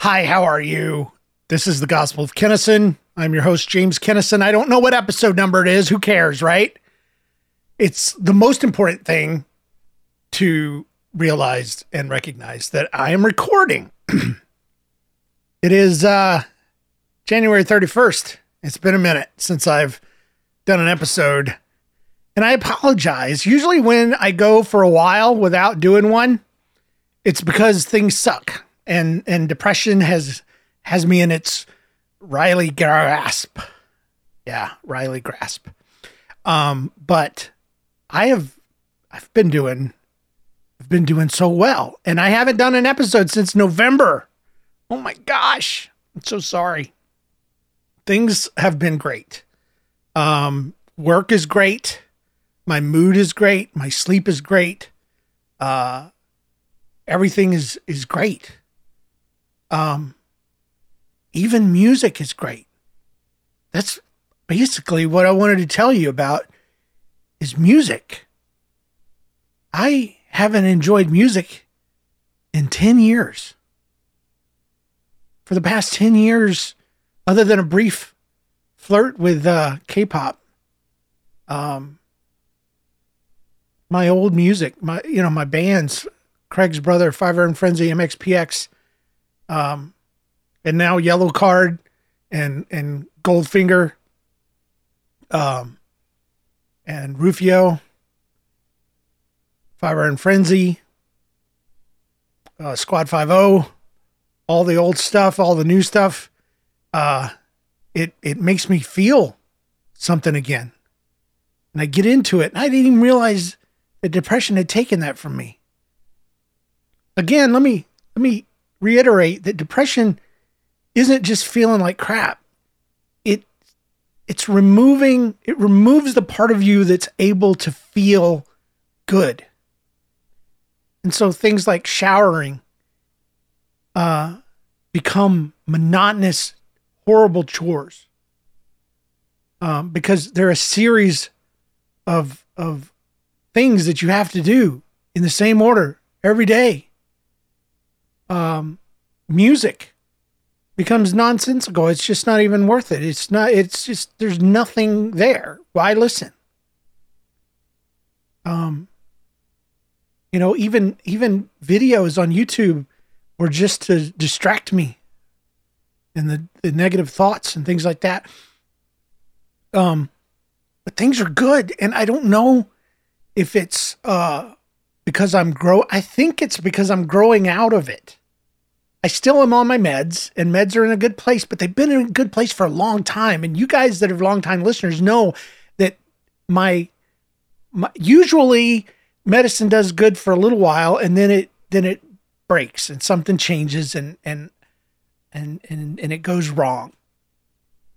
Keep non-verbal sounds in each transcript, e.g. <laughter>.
Hi, how are you? This is the Gospel of Kennison. I'm your host, James Kennison. I don't know what episode number it is. Who cares, right? It's the most important thing to realize and recognize that I am recording. <clears throat> it is uh, January 31st. It's been a minute since I've done an episode. And I apologize. Usually, when I go for a while without doing one, it's because things suck and and depression has has me in its Riley grasp. Yeah, Riley grasp. Um, but I have I've been doing I've been doing so well, and I haven't done an episode since November. Oh my gosh, I'm so sorry. Things have been great. Um, work is great. My mood is great. My sleep is great. Uh, everything is is great. Um, even music is great. That's basically what I wanted to tell you about is music. I haven't enjoyed music in 10 years. For the past 10 years, other than a brief flirt with uh, K pop, um, my old music, my you know, my bands, Craig's brother, Five Iron Frenzy, MXPX, um, and now Yellowcard and and Goldfinger, um, and Rufio, Five Iron Frenzy, uh, Squad Five O, all the old stuff, all the new stuff. Uh, it it makes me feel something again, and I get into it, and I didn't even realize the depression had taken that from me. Again, let me let me reiterate that depression isn't just feeling like crap. It it's removing it removes the part of you that's able to feel good. And so things like showering uh become monotonous horrible chores. Um, because they're a series of of things that you have to do in the same order every day um, music becomes nonsensical. It's just not even worth it. It's not, it's just, there's nothing there. Why listen? Um, you know, even, even videos on YouTube were just to distract me and the, the negative thoughts and things like that. Um, but things are good. And I don't know if it's, uh, because I'm grow, I think it's because I'm growing out of it. I still am on my meds, and meds are in a good place, but they've been in a good place for a long time. And you guys that are longtime listeners know that my, my usually medicine does good for a little while, and then it then it breaks, and something changes, and and and and and it goes wrong.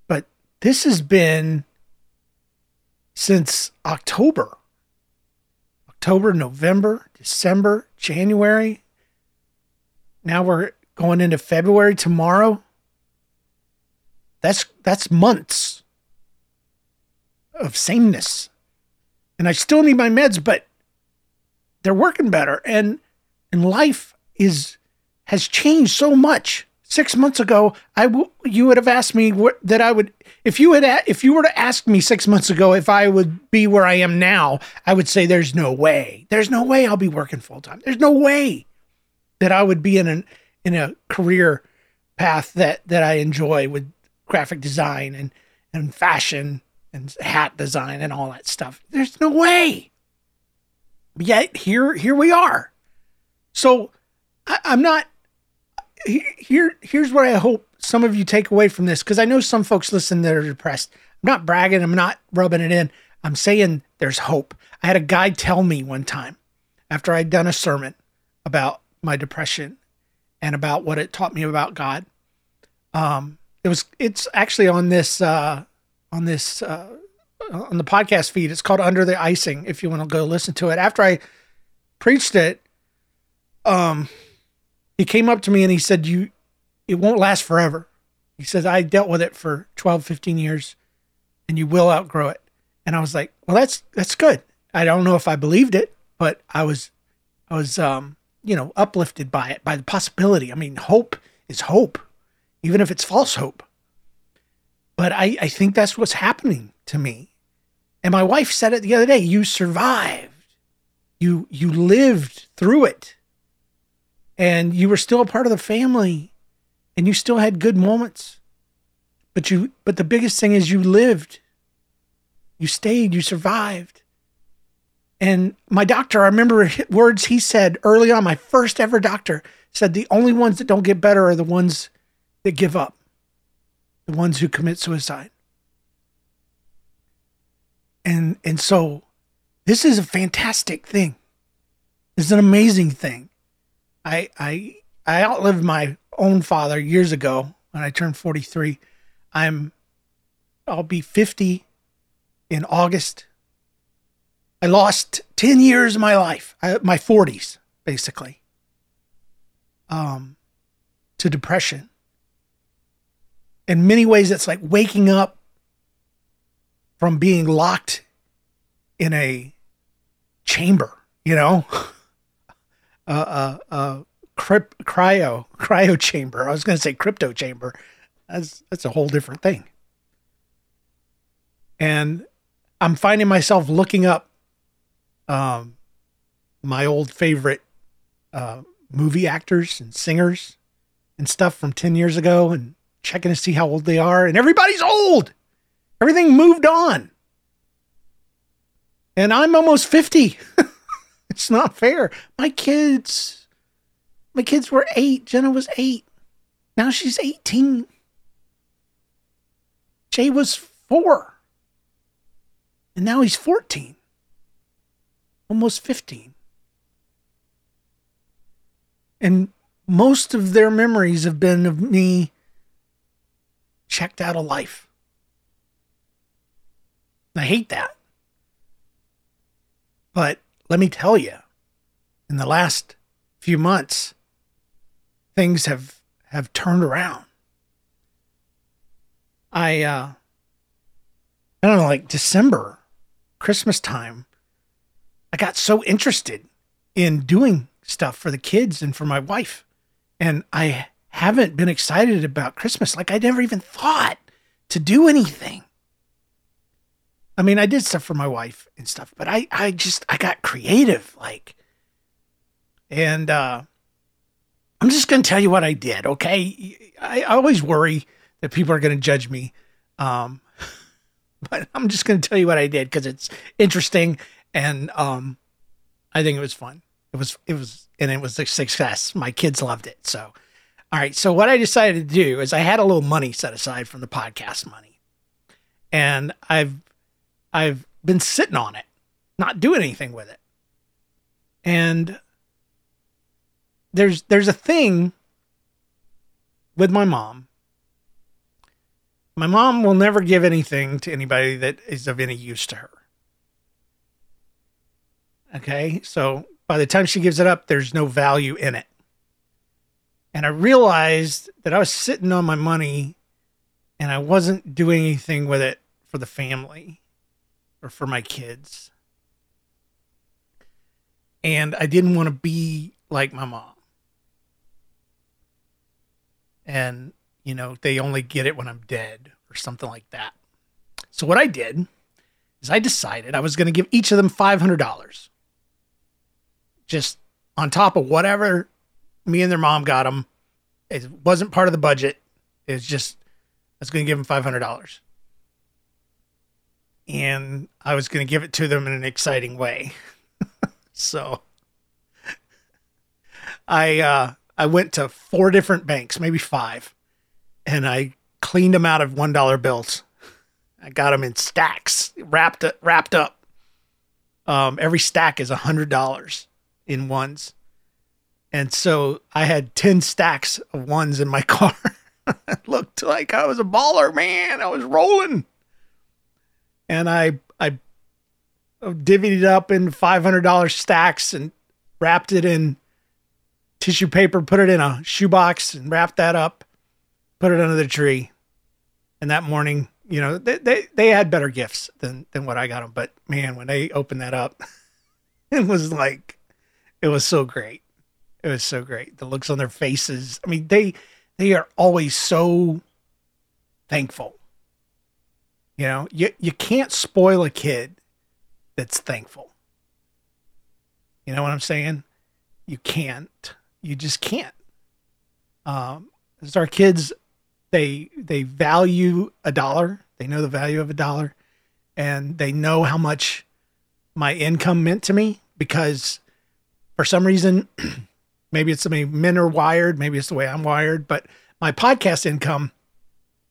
But this has been since October. October, November, December, January. Now we're going into February tomorrow. That's that's months of sameness. And I still need my meds, but they're working better and and life is has changed so much. 6 months ago, I w- you would have asked me that I would if you had a- if you were to ask me 6 months ago if I would be where I am now, I would say there's no way. There's no way I'll be working full time. There's no way that I would be in an in a career path that that I enjoy with graphic design and and fashion and hat design and all that stuff. There's no way. Yet here here we are. So I, I'm not here. Here's what I hope some of you take away from this because I know some folks listen that are depressed. I'm not bragging. I'm not rubbing it in. I'm saying there's hope. I had a guy tell me one time after I'd done a sermon about my depression and about what it taught me about God. Um, it was it's actually on this uh, on this uh, on the podcast feed. It's called Under the Icing. If you want to go listen to it, after I preached it, um, he came up to me and he said, "You, it won't last forever." He says, "I dealt with it for 12, 15 years, and you will outgrow it." And I was like, "Well, that's that's good." I don't know if I believed it, but I was I was um you know, uplifted by it, by the possibility. I mean, hope is hope, even if it's false hope. But I, I think that's what's happening to me. And my wife said it the other day, you survived. You you lived through it. And you were still a part of the family and you still had good moments. But you but the biggest thing is you lived. You stayed, you survived. And my doctor, I remember words he said early on, my first ever doctor said the only ones that don't get better are the ones that give up, the ones who commit suicide. And and so this is a fantastic thing. It's an amazing thing. I I I outlived my own father years ago when I turned 43. I'm I'll be 50 in August. I lost 10 years of my life, my 40s basically. Um to depression. In many ways it's like waking up from being locked in a chamber, you know? <laughs> uh, uh, uh, crypt, cryo, cryo chamber. I was going to say crypto chamber. That's, that's a whole different thing. And I'm finding myself looking up um, my old favorite uh, movie actors and singers and stuff from 10 years ago and checking to see how old they are. And everybody's old. Everything moved on. And I'm almost 50. <laughs> it's not fair. My kids, my kids were eight. Jenna was eight. Now she's 18. Jay was four. And now he's 14. Almost 15. And most of their memories have been of me checked out of life. I hate that. But let me tell you, in the last few months, things have have turned around. I uh I don't know, like December, Christmas time, I got so interested in doing stuff for the kids and for my wife. And I haven't been excited about Christmas. Like I never even thought to do anything. I mean, I did stuff for my wife and stuff, but I, I just, I got creative, like, and, uh, I'm just going to tell you what I did. Okay. I, I always worry that people are going to judge me. Um, <laughs> but I'm just going to tell you what I did because it's interesting. And, um, I think it was fun. It was, it was, and it was a success. My kids loved it. So, all right. So what I decided to do is I had a little money set aside from the podcast money and I've I've been sitting on it, not doing anything with it. And there's there's a thing with my mom. My mom will never give anything to anybody that is of any use to her. Okay? So by the time she gives it up, there's no value in it. And I realized that I was sitting on my money and I wasn't doing anything with it for the family or for my kids. And I didn't want to be like my mom. And, you know, they only get it when I'm dead or something like that. So what I did is I decided I was going to give each of them $500. Just on top of whatever me and their mom got them. It wasn't part of the budget. It was just, I was going to give them $500 and I was going to give it to them in an exciting way. <laughs> so I uh, I went to four different banks, maybe five, and I cleaned them out of one dollar bills. I got them in stacks, wrapped wrapped up. Um, every stack is a hundred dollars in ones, and so I had ten stacks of ones in my <laughs> car. it looked like I was a baller, man. I was rolling and I I divvied it up in five hundred dollar stacks and wrapped it in tissue paper, put it in a shoebox and wrapped that up, put it under the tree. And that morning, you know, they they, they had better gifts than than what I got them, but man, when they opened that up, <laughs> it was like it was so great. It was so great. The looks on their faces. I mean, they they are always so thankful. You know, you, you can't spoil a kid that's thankful. You know what I'm saying? You can't. You just can't. Um, as our kids, they they value a dollar. They know the value of a dollar, and they know how much my income meant to me because, for some reason, <clears throat> maybe it's the way men are wired, maybe it's the way I'm wired, but my podcast income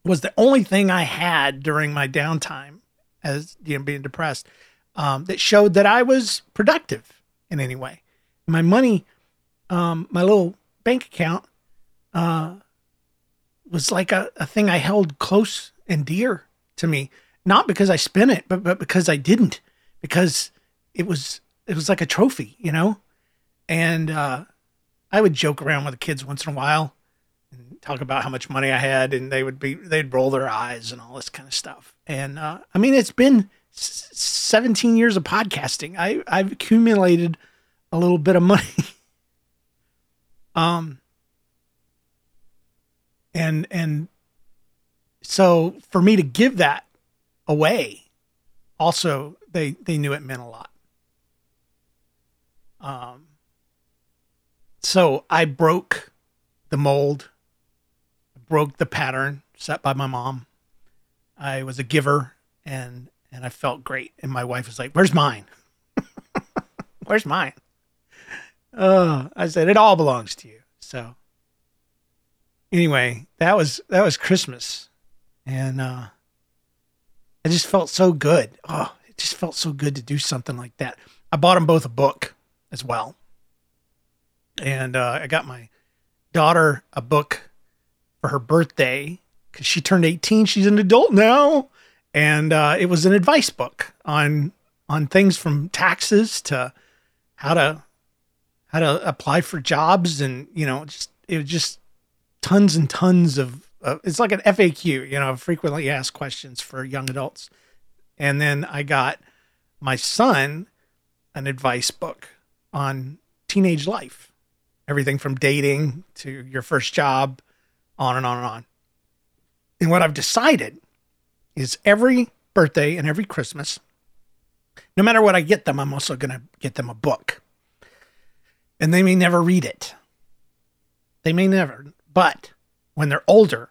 was the only thing I had during my downtime as you know being depressed um, that showed that I was productive in any way. My money, um, my little bank account, uh, was like a, a thing I held close and dear to me, not because I spent it, but but because I didn't, because it was it was like a trophy, you know, and uh, I would joke around with the kids once in a while and talk about how much money I had, and they would be they'd roll their eyes and all this kind of stuff. And uh, I mean, it's been 17 years of podcasting. I I've accumulated a little bit of money. <laughs> um and and so for me to give that away also they they knew it meant a lot. Um so I broke the mold, broke the pattern set by my mom. I was a giver and and I felt great. And my wife was like, "Where's mine? <laughs> Where's mine?" Uh, I said, "It all belongs to you." So anyway, that was that was Christmas, and uh, I just felt so good. Oh, it just felt so good to do something like that. I bought them both a book as well, and uh, I got my daughter a book for her birthday because she turned 18. She's an adult now and uh, it was an advice book on on things from taxes to how to how to apply for jobs, and you know, just it was just tons and tons of. Uh, it's like an FAQ, you know, frequently asked questions for young adults. And then I got my son an advice book on teenage life, everything from dating to your first job, on and on and on. And what I've decided is every birthday and every Christmas, no matter what I get them, I'm also going to get them a book. And they may never read it. They may never. But when they're older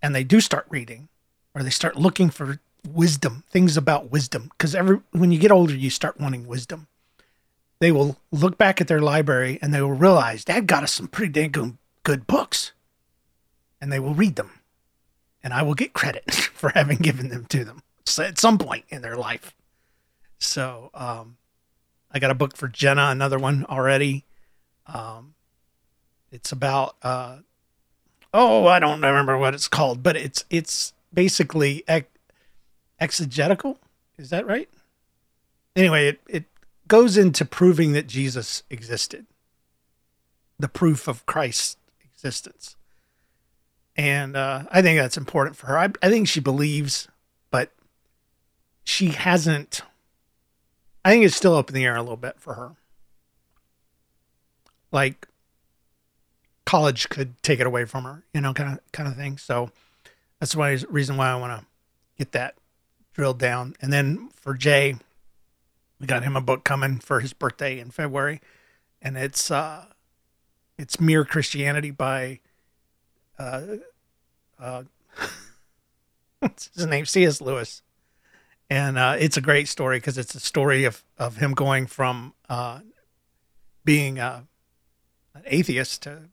and they do start reading or they start looking for wisdom, things about wisdom, because every when you get older, you start wanting wisdom. They will look back at their library and they will realize Dad got us some pretty dang good books. And they will read them and I will get credit <laughs> for having given them to them at some point in their life. So um, I got a book for Jenna, another one already. Um, it's about uh, oh, I don't remember what it's called, but it's it's basically ex- exegetical. Is that right? Anyway, it it goes into proving that Jesus existed, the proof of Christ's existence and uh, I think that's important for her. I, I think she believes, but she hasn't. I think it's still up in the air a little bit for her. Like college could take it away from her, you know, kind of kind of thing. So that's why reason why I want to get that drilled down. And then for Jay, we got him a book coming for his birthday in February, and it's uh, it's Mere Christianity by uh, uh, <laughs> what's his name? C.S. Lewis. And uh, it's a great story because it's a story of, of him going from uh, being a, an atheist to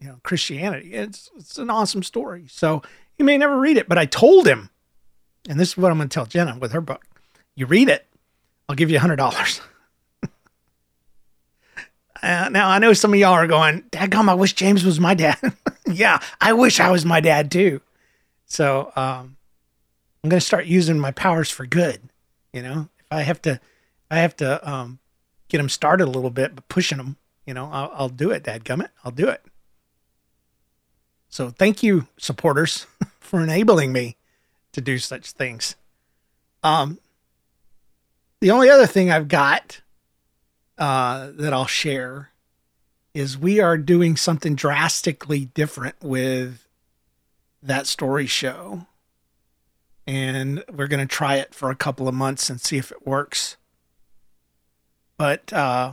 you know Christianity. It's it's an awesome story. So he may never read it, but I told him, and this is what I'm going to tell Jenna with her book: you read it, I'll give you a hundred dollars. <laughs> Uh, now I know some of y'all are going, "Dadgum, I wish James was my dad." <laughs> yeah, I wish I was my dad too. So um, I'm going to start using my powers for good. You know, if I have to, I have to um, get them started a little bit, but pushing them, you know, I'll, I'll do it. Dadgummit, I'll do it. So thank you, supporters, <laughs> for enabling me to do such things. Um, the only other thing I've got uh, that I'll share is we are doing something drastically different with that story show. And we're going to try it for a couple of months and see if it works. But uh,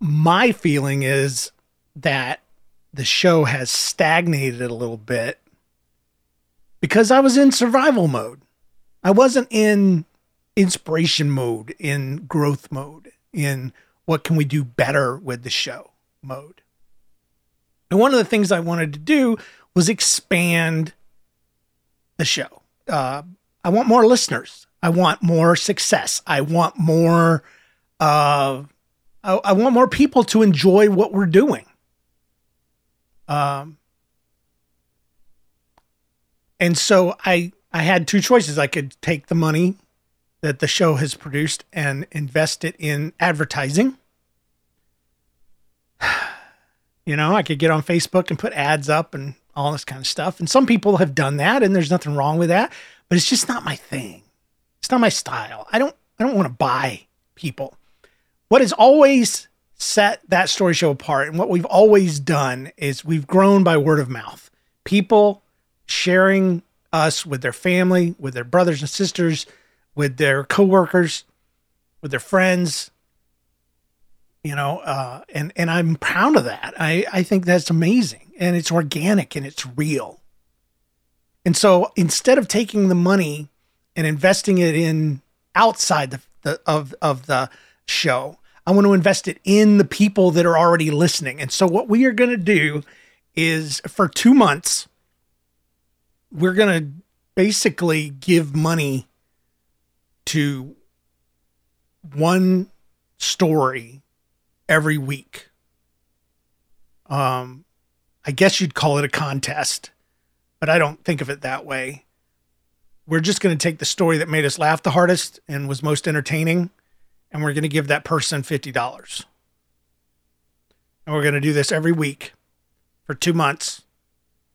my feeling is that the show has stagnated a little bit because I was in survival mode. I wasn't in inspiration mode, in growth mode, in what can we do better with the show mode. And one of the things I wanted to do was expand the show. Uh, I want more listeners. I want more success. I want more. Uh, I, I want more people to enjoy what we're doing. Um, and so I I had two choices. I could take the money that the show has produced and invest it in advertising. <sighs> You know, I could get on Facebook and put ads up and all this kind of stuff. And some people have done that and there's nothing wrong with that, but it's just not my thing. It's not my style. I don't I don't want to buy people. What has always set that story show apart and what we've always done is we've grown by word of mouth. People sharing us with their family, with their brothers and sisters, with their coworkers, with their friends. You know, uh, and and I'm proud of that. I I think that's amazing, and it's organic and it's real. And so instead of taking the money and investing it in outside the, the of of the show, I want to invest it in the people that are already listening. And so what we are going to do is for two months, we're going to basically give money to one story every week. Um, I guess you'd call it a contest, but I don't think of it that way. We're just going to take the story that made us laugh the hardest and was most entertaining, and we're going to give that person $50. And we're going to do this every week for two months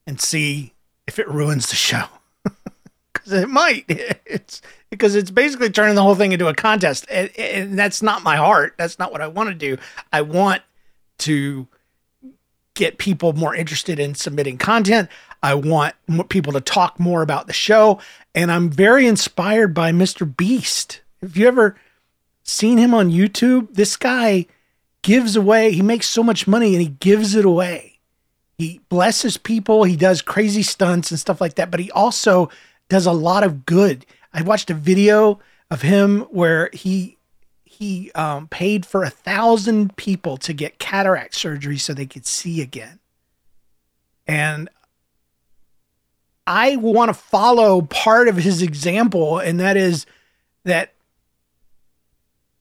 and see if it ruins the show. <laughs> Because it might. <laughs> It's because it's basically turning the whole thing into a contest. And, and that's not my heart. That's not what I want to do. I want to get people more interested in submitting content. I want people to talk more about the show. And I'm very inspired by Mr. Beast. Have you ever seen him on YouTube? This guy gives away, he makes so much money and he gives it away. He blesses people, he does crazy stunts and stuff like that, but he also does a lot of good. I watched a video of him where he he um, paid for a thousand people to get cataract surgery so they could see again. And I want to follow part of his example, and that is that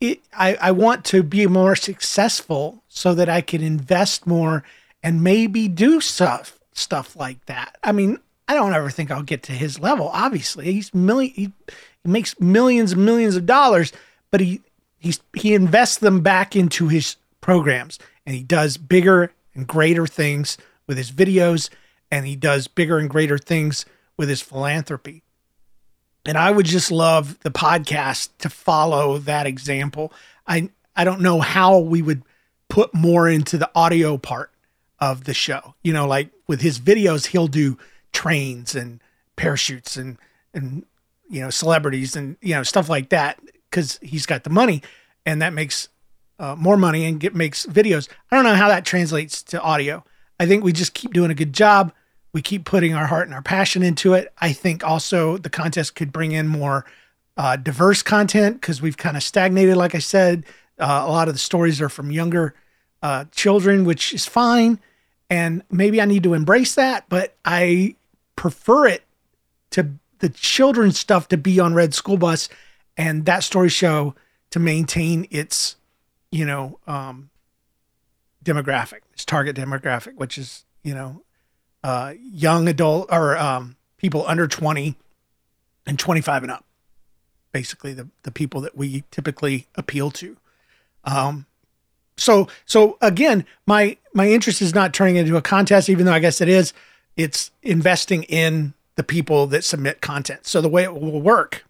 it, I, I want to be more successful so that I can invest more and maybe do stuff stuff like that. I mean, I don't ever think I'll get to his level. Obviously, he's million. He, makes millions and millions of dollars, but he he's he invests them back into his programs, and he does bigger and greater things with his videos, and he does bigger and greater things with his philanthropy. And I would just love the podcast to follow that example. I I don't know how we would put more into the audio part of the show. You know, like with his videos, he'll do trains and parachutes and and you know celebrities and you know stuff like that because he's got the money and that makes uh, more money and get makes videos. I don't know how that translates to audio. I think we just keep doing a good job. We keep putting our heart and our passion into it. I think also the contest could bring in more uh, diverse content because we've kind of stagnated. Like I said, uh, a lot of the stories are from younger uh, children, which is fine. And maybe I need to embrace that, but I prefer it to the children's stuff to be on Red School Bus and that story show to maintain its, you know, um, demographic, its target demographic, which is, you know, uh, young adult or um, people under 20 and 25 and up. Basically, the, the people that we typically appeal to. Um, so so again, my my interest is not turning into a contest, even though I guess it is it's investing in the people that submit content. So the way it will work,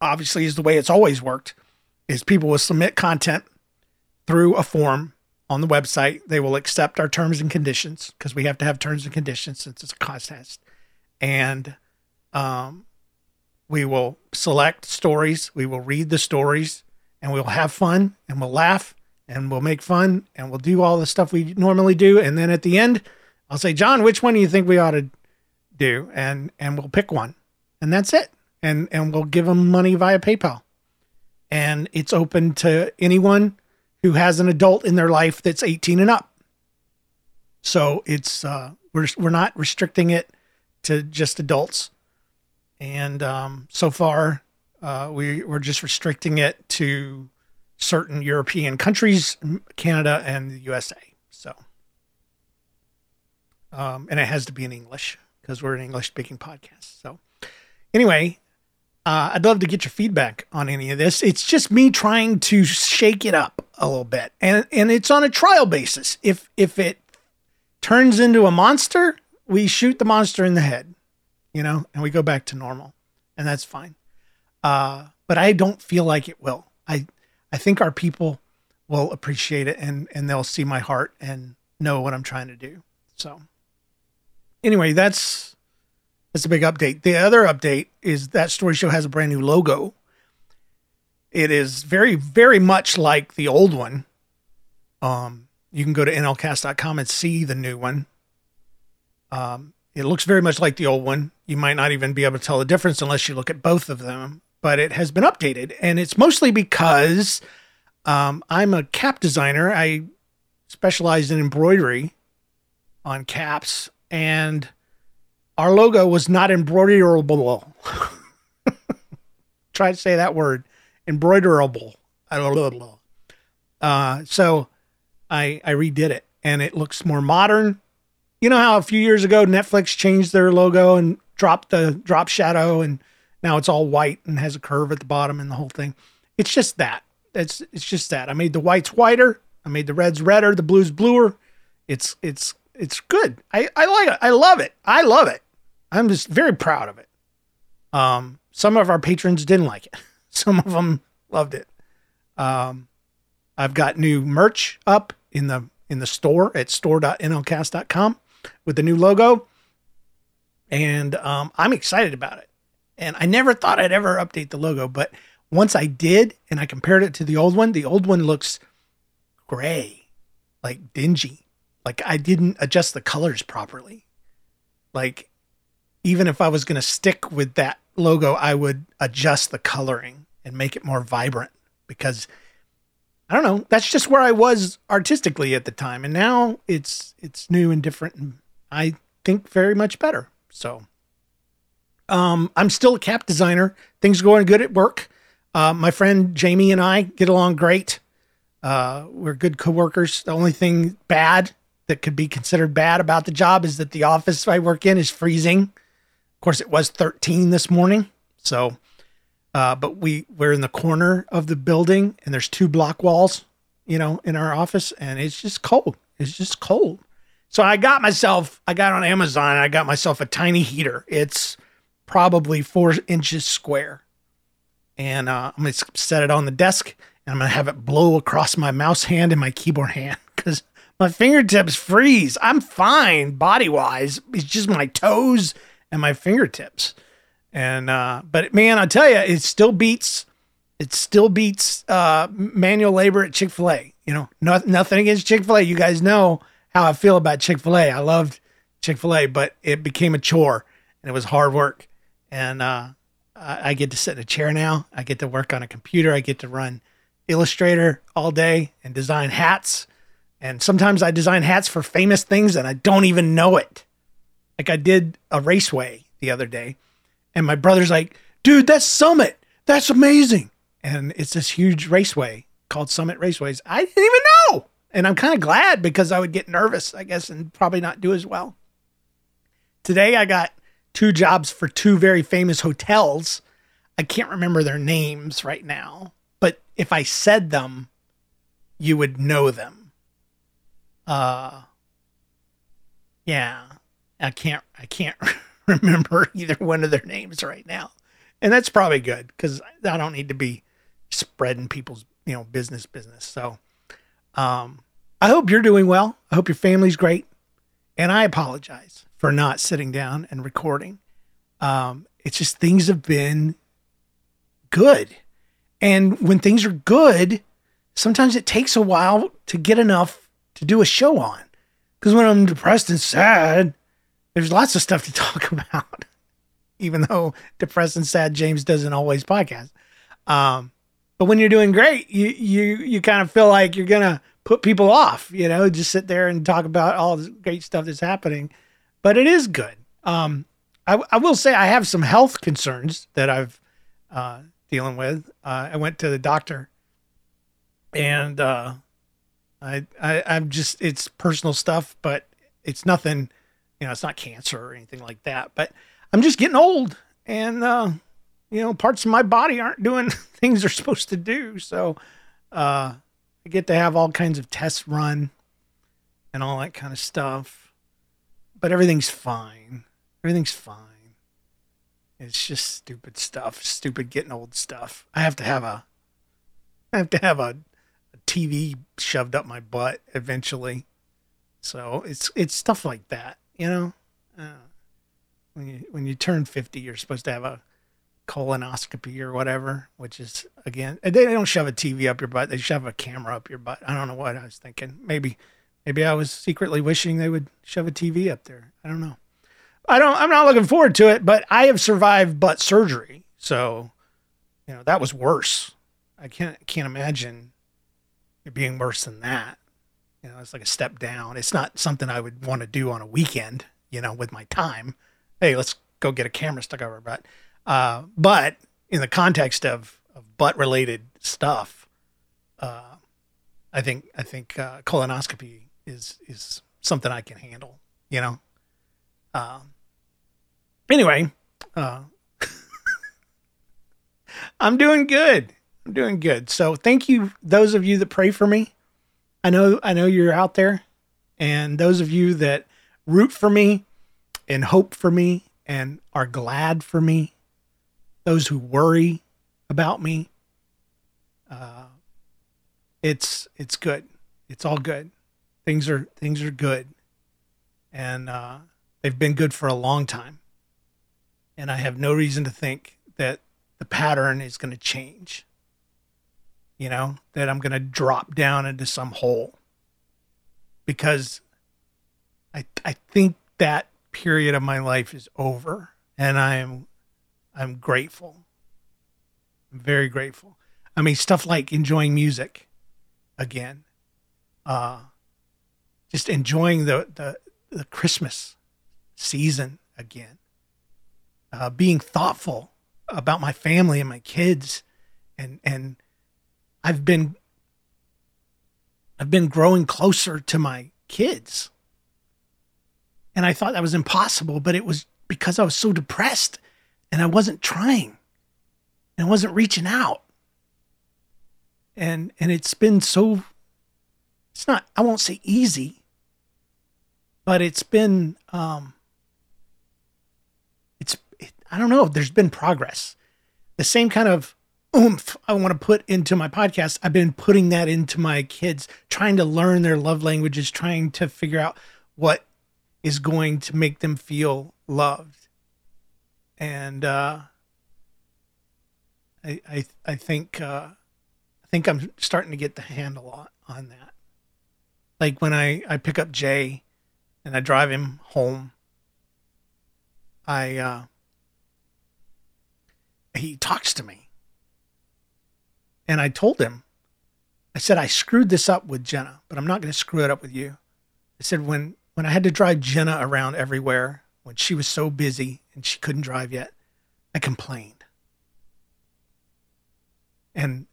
obviously, is the way it's always worked, is people will submit content through a form on the website. They will accept our terms and conditions because we have to have terms and conditions since it's a contest. And um, we will select stories. We will read the stories and we'll have fun and we'll laugh and we'll make fun and we'll do all the stuff we normally do. And then at the end, I'll say, John, which one do you think we ought to do? And and we'll pick one, and that's it. And and we'll give them money via PayPal. And it's open to anyone who has an adult in their life that's 18 and up. So it's uh, we're we're not restricting it to just adults. And um, so far, uh, we we're just restricting it to certain European countries, Canada and the USA. Um, and it has to be in English because we're an English speaking podcast. So, anyway, uh, I'd love to get your feedback on any of this. It's just me trying to shake it up a little bit, and and it's on a trial basis. If if it turns into a monster, we shoot the monster in the head, you know, and we go back to normal, and that's fine. Uh, but I don't feel like it will. I I think our people will appreciate it and and they'll see my heart and know what I'm trying to do. So anyway, that's that's a big update. The other update is that story show has a brand new logo. It is very very much like the old one. Um you can go to nlcast.com and see the new one. Um it looks very much like the old one. You might not even be able to tell the difference unless you look at both of them but it has been updated. And it's mostly because um, I'm a cap designer. I specialize in embroidery on caps, and our logo was not embroiderable. <laughs> Try to say that word embroiderable. Uh, so I, I redid it, and it looks more modern. You know how a few years ago Netflix changed their logo and dropped the drop shadow and now it's all white and has a curve at the bottom and the whole thing. It's just that. It's it's just that. I made the whites whiter. I made the reds redder. The blues bluer. It's it's it's good. I I like it. I love it. I love it. I'm just very proud of it. Um, some of our patrons didn't like it. <laughs> Some of them loved it. Um, I've got new merch up in the in the store at store.nlcast.com with the new logo, and um, I'm excited about it. And I never thought I'd ever update the logo, but once I did and I compared it to the old one, the old one looks gray, like dingy. Like I didn't adjust the colors properly. Like even if I was going to stick with that logo, I would adjust the coloring and make it more vibrant because I don't know, that's just where I was artistically at the time and now it's it's new and different and I think very much better. So um, I'm still a cap designer. Things are going good at work. Uh, my friend Jamie and I get along great. Uh, we're good coworkers. The only thing bad that could be considered bad about the job is that the office I work in is freezing. Of course, it was 13 this morning. So, uh, but we we're in the corner of the building, and there's two block walls, you know, in our office, and it's just cold. It's just cold. So I got myself. I got on Amazon. I got myself a tiny heater. It's probably four inches square. And uh, I'm to set it on the desk and I'm to have it blow across my mouse hand and my keyboard hand <laughs> because my fingertips freeze. I'm fine body wise. It's just my toes and my fingertips. And, uh, but man, I tell you, it still beats, it still beats uh, manual labor at Chick fil A. You know, no, nothing against Chick fil A. You guys know how I feel about Chick fil A. I loved Chick fil A, but it became a chore and it was hard work and uh, I get to sit in a chair now. I get to work on a computer. I get to run Illustrator all day and design hats. And sometimes I design hats for famous things and I don't even know it. Like I did a raceway the other day, and my brother's like, dude, that's Summit. That's amazing. And it's this huge raceway called Summit Raceways. I didn't even know. And I'm kind of glad because I would get nervous, I guess, and probably not do as well. Today I got two jobs for two very famous hotels. I can't remember their names right now, but if I said them, you would know them. Uh yeah, I can't I can't <laughs> remember either one of their names right now. And that's probably good cuz I don't need to be spreading people's, you know, business business. So um I hope you're doing well. I hope your family's great. And I apologize for not sitting down and recording. Um, it's just things have been good. And when things are good, sometimes it takes a while to get enough to do a show on. Because when I'm depressed and sad, there's lots of stuff to <laughs> talk about. Even though depressed and sad James doesn't always podcast. Um, but when you're doing great, you you you kind of feel like you're gonna put people off, you know, just sit there and talk about all the great stuff that's happening. But it is good. Um, I, I will say I have some health concerns that I've uh, dealing with. Uh, I went to the doctor, and uh, I, I I'm just it's personal stuff, but it's nothing. You know, it's not cancer or anything like that. But I'm just getting old, and uh, you know, parts of my body aren't doing <laughs> things they're supposed to do. So uh, I get to have all kinds of tests run and all that kind of stuff. But everything's fine. Everything's fine. It's just stupid stuff, stupid getting old stuff. I have to have a, I have to have a, a TV shoved up my butt eventually. So it's it's stuff like that, you know. Uh, when you when you turn fifty, you're supposed to have a colonoscopy or whatever, which is again they don't shove a TV up your butt; they shove a camera up your butt. I don't know what I was thinking. Maybe, maybe I was secretly wishing they would shove a TV up there. I don't know. I don't. I'm not looking forward to it, but I have survived butt surgery, so you know that was worse. I can't can't imagine being worse than that. You know, it's like a step down. It's not something I would want to do on a weekend. You know, with my time. Hey, let's go get a camera stuck over our butt. Uh, but in the context of, of butt related stuff, uh, I think I think uh, colonoscopy is is something I can handle. You know. Um, anyway, uh, <laughs> I'm doing good. I'm doing good. So thank you, those of you that pray for me. I know I know you're out there, and those of you that root for me and hope for me and are glad for me those who worry about me. Uh, it's it's good. It's all good. Things are things are good, and uh, they've been good for a long time. And I have no reason to think that the pattern is going to change. You know that I'm going to drop down into some hole because I I think that period of my life is over, and I am I'm grateful. I'm very grateful. I mean, stuff like enjoying music again, uh, just enjoying the, the, the Christmas season again, uh, being thoughtful about my family and my kids. And, and I've been, I've been growing closer to my kids. And I thought that was impossible, but it was because I was so depressed and I wasn't trying and I wasn't reaching out. And and it's been so it's not I won't say easy, but it's been um it's it, I don't know, there's been progress. The same kind of oomph I want to put into my podcast, I've been putting that into my kids, trying to learn their love languages, trying to figure out what is going to make them feel loved. And uh, I, I I think uh, I think I'm starting to get the handle on, on that. Like when I, I pick up Jay and I drive him home, I uh, he talks to me, and I told him, I said I screwed this up with Jenna, but I'm not going to screw it up with you. I said when when I had to drive Jenna around everywhere when she was so busy and she couldn't drive yet, I complained. And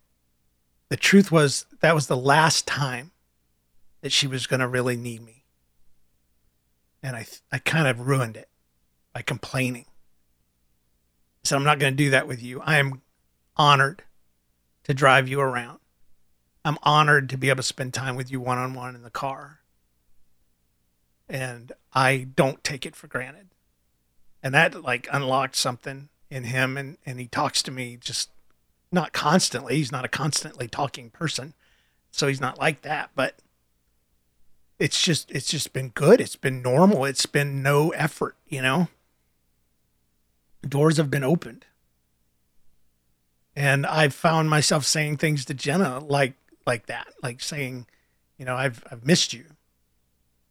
the truth was, that was the last time that she was going to really need me. And I, I kind of ruined it by complaining. I said, I'm not going to do that with you. I am honored to drive you around. I'm honored to be able to spend time with you one on one in the car. And I don't take it for granted. And that like unlocked something in him and, and he talks to me just not constantly. He's not a constantly talking person. So he's not like that, but it's just it's just been good. It's been normal. It's been no effort, you know. Doors have been opened. And I've found myself saying things to Jenna like like that, like saying, you know, I've I've missed you.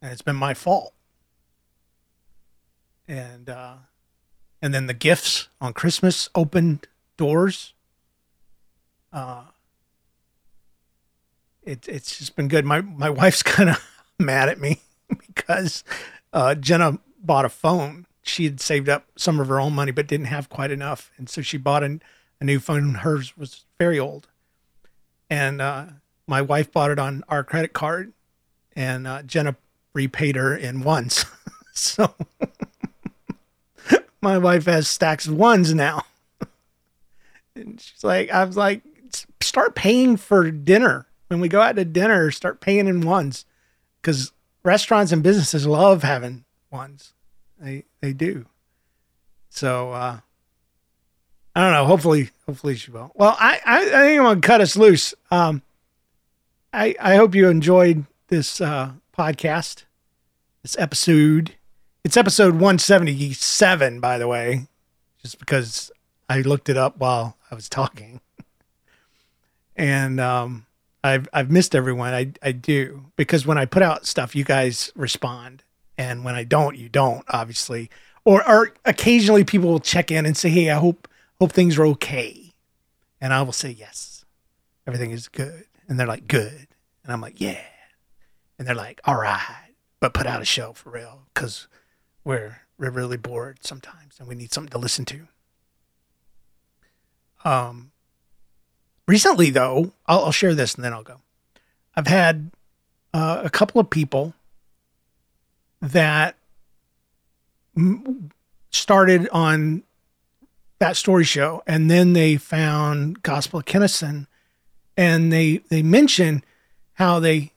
And it's been my fault. And uh and then the gifts on Christmas opened doors. Uh it, it's just been good. My my <laughs> wife's kind of mad at me <laughs> because uh, Jenna bought a phone. She had saved up some of her own money, but didn't have quite enough, and so she bought an, a new phone. Hers was very old, and uh, my wife bought it on our credit card, and uh, Jenna repaid her in ones. <laughs> so <laughs> my wife has stacks of ones now. <laughs> and she's like, I was like, start paying for dinner when we go out to dinner, start paying in ones because restaurants and businesses love having ones. They they do. So uh, I don't know. Hopefully, hopefully she will. Well, I I, I think I'm gonna cut us loose. Um, I I hope you enjoyed this uh, podcast, this episode. It's episode 177, by the way, just because I looked it up while I was talking. <laughs> and um, I've I've missed everyone. I I do because when I put out stuff, you guys respond, and when I don't, you don't. Obviously, or or occasionally people will check in and say, "Hey, I hope hope things are okay," and I will say, "Yes, everything is good," and they're like, "Good," and I'm like, "Yeah," and they're like, "All right," but put out a show for real because we're we're really bored sometimes and we need something to listen to. Um, recently though I'll, I'll, share this and then i'll go. I've had uh, a couple of people that m- started on that story show and then they found gospel of Kennison and they they mention how they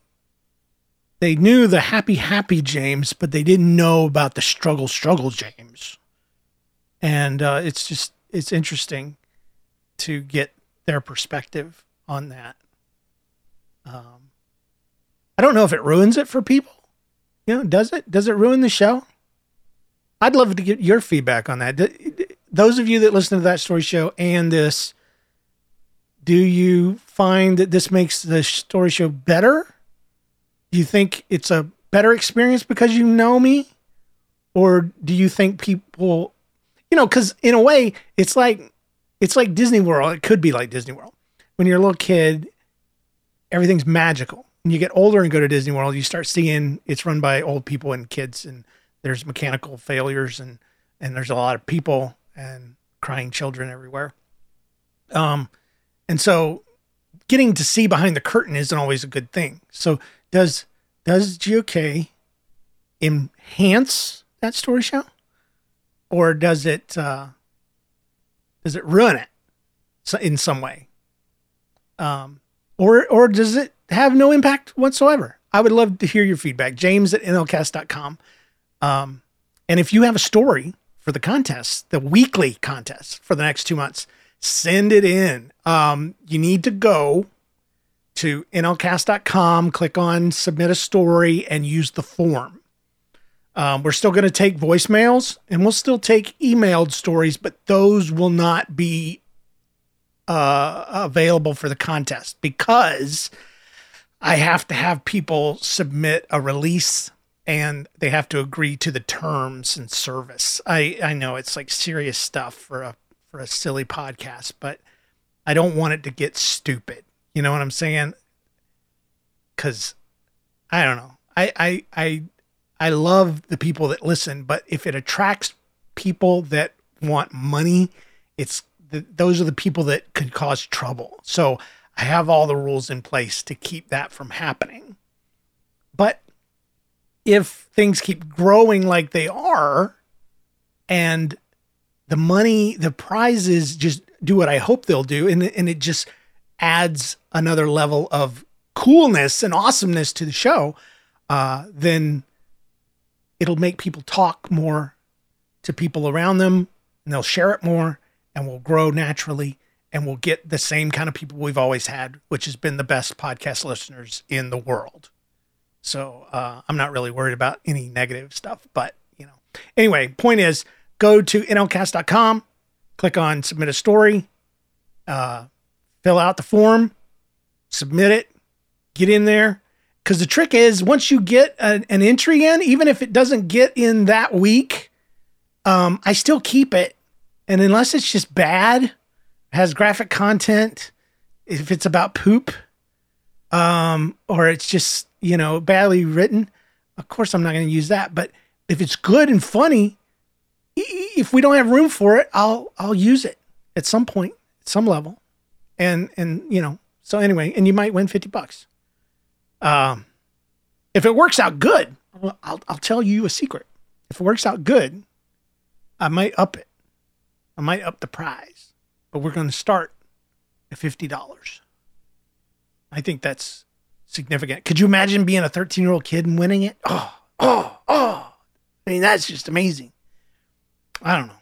they knew the happy happy james but they didn't know about the struggle struggle james and uh, it's just it's interesting to get their perspective on that. Um, I don't know if it ruins it for people. You know, does it? Does it ruin the show? I'd love to get your feedback on that. Those of you that listen to that story show and this, do you find that this makes the story show better? Do you think it's a better experience because you know me? Or do you think people, you know, because in a way, it's like it's like Disney World. It could be like Disney World. When you're a little kid, everything's magical. When you get older and go to Disney World, you start seeing it's run by old people and kids, and there's mechanical failures, and and there's a lot of people and crying children everywhere. Um, and so getting to see behind the curtain isn't always a good thing. So does does GOK enhance that story show, or does it? Uh, does it ruin it in some way? Um, or or does it have no impact whatsoever? I would love to hear your feedback. James at nlcast.com. Um, and if you have a story for the contest, the weekly contest for the next two months, send it in. Um, you need to go to nlcast.com, click on submit a story, and use the form. Um, we're still going to take voicemails and we'll still take emailed stories, but those will not be uh, available for the contest because I have to have people submit a release and they have to agree to the terms and service. I, I know it's like serious stuff for a for a silly podcast, but I don't want it to get stupid. You know what I'm saying? Cause I don't know. I I I I love the people that listen, but if it attracts people that want money, it's the, those are the people that could cause trouble. So I have all the rules in place to keep that from happening. But if things keep growing like they are, and the money, the prizes just do what I hope they'll do, and, and it just adds another level of coolness and awesomeness to the show, uh, then it'll make people talk more to people around them and they'll share it more and we'll grow naturally and we'll get the same kind of people we've always had, which has been the best podcast listeners in the world. So uh, I'm not really worried about any negative stuff. But, you know, anyway, point is go to nlcast.com, click on submit a story, uh, fill out the form, submit it, get in there. Because the trick is, once you get an, an, entry in, even if it doesn't get in that week, um, I still keep it. And unless it's just bad, has graphic content, if it's about poop, um, or it's just you know badly written, of course I'm not going to use that. But if it's good and funny, if we don't have room for it, I'll I'll use it at some point, at some level, and and you know. So anyway, and you might win fifty bucks. Um, if it works out good, I'll I'll tell you a secret. If it works out good, I might up it. I might up the prize, but we're going to start at fifty dollars. I think that's significant. Could you imagine being a 13 year old kid and winning it? Oh, oh, oh. I mean, that's just amazing. I don't know.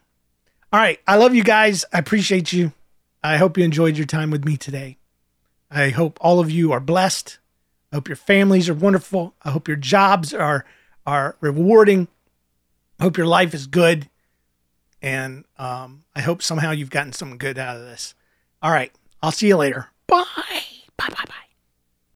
All right. I love you guys. I appreciate you. I hope you enjoyed your time with me today. I hope all of you are blessed. I hope your families are wonderful. I hope your jobs are are rewarding. I hope your life is good. And um, I hope somehow you've gotten something good out of this. All right. I'll see you later. Bye. Bye, bye, bye.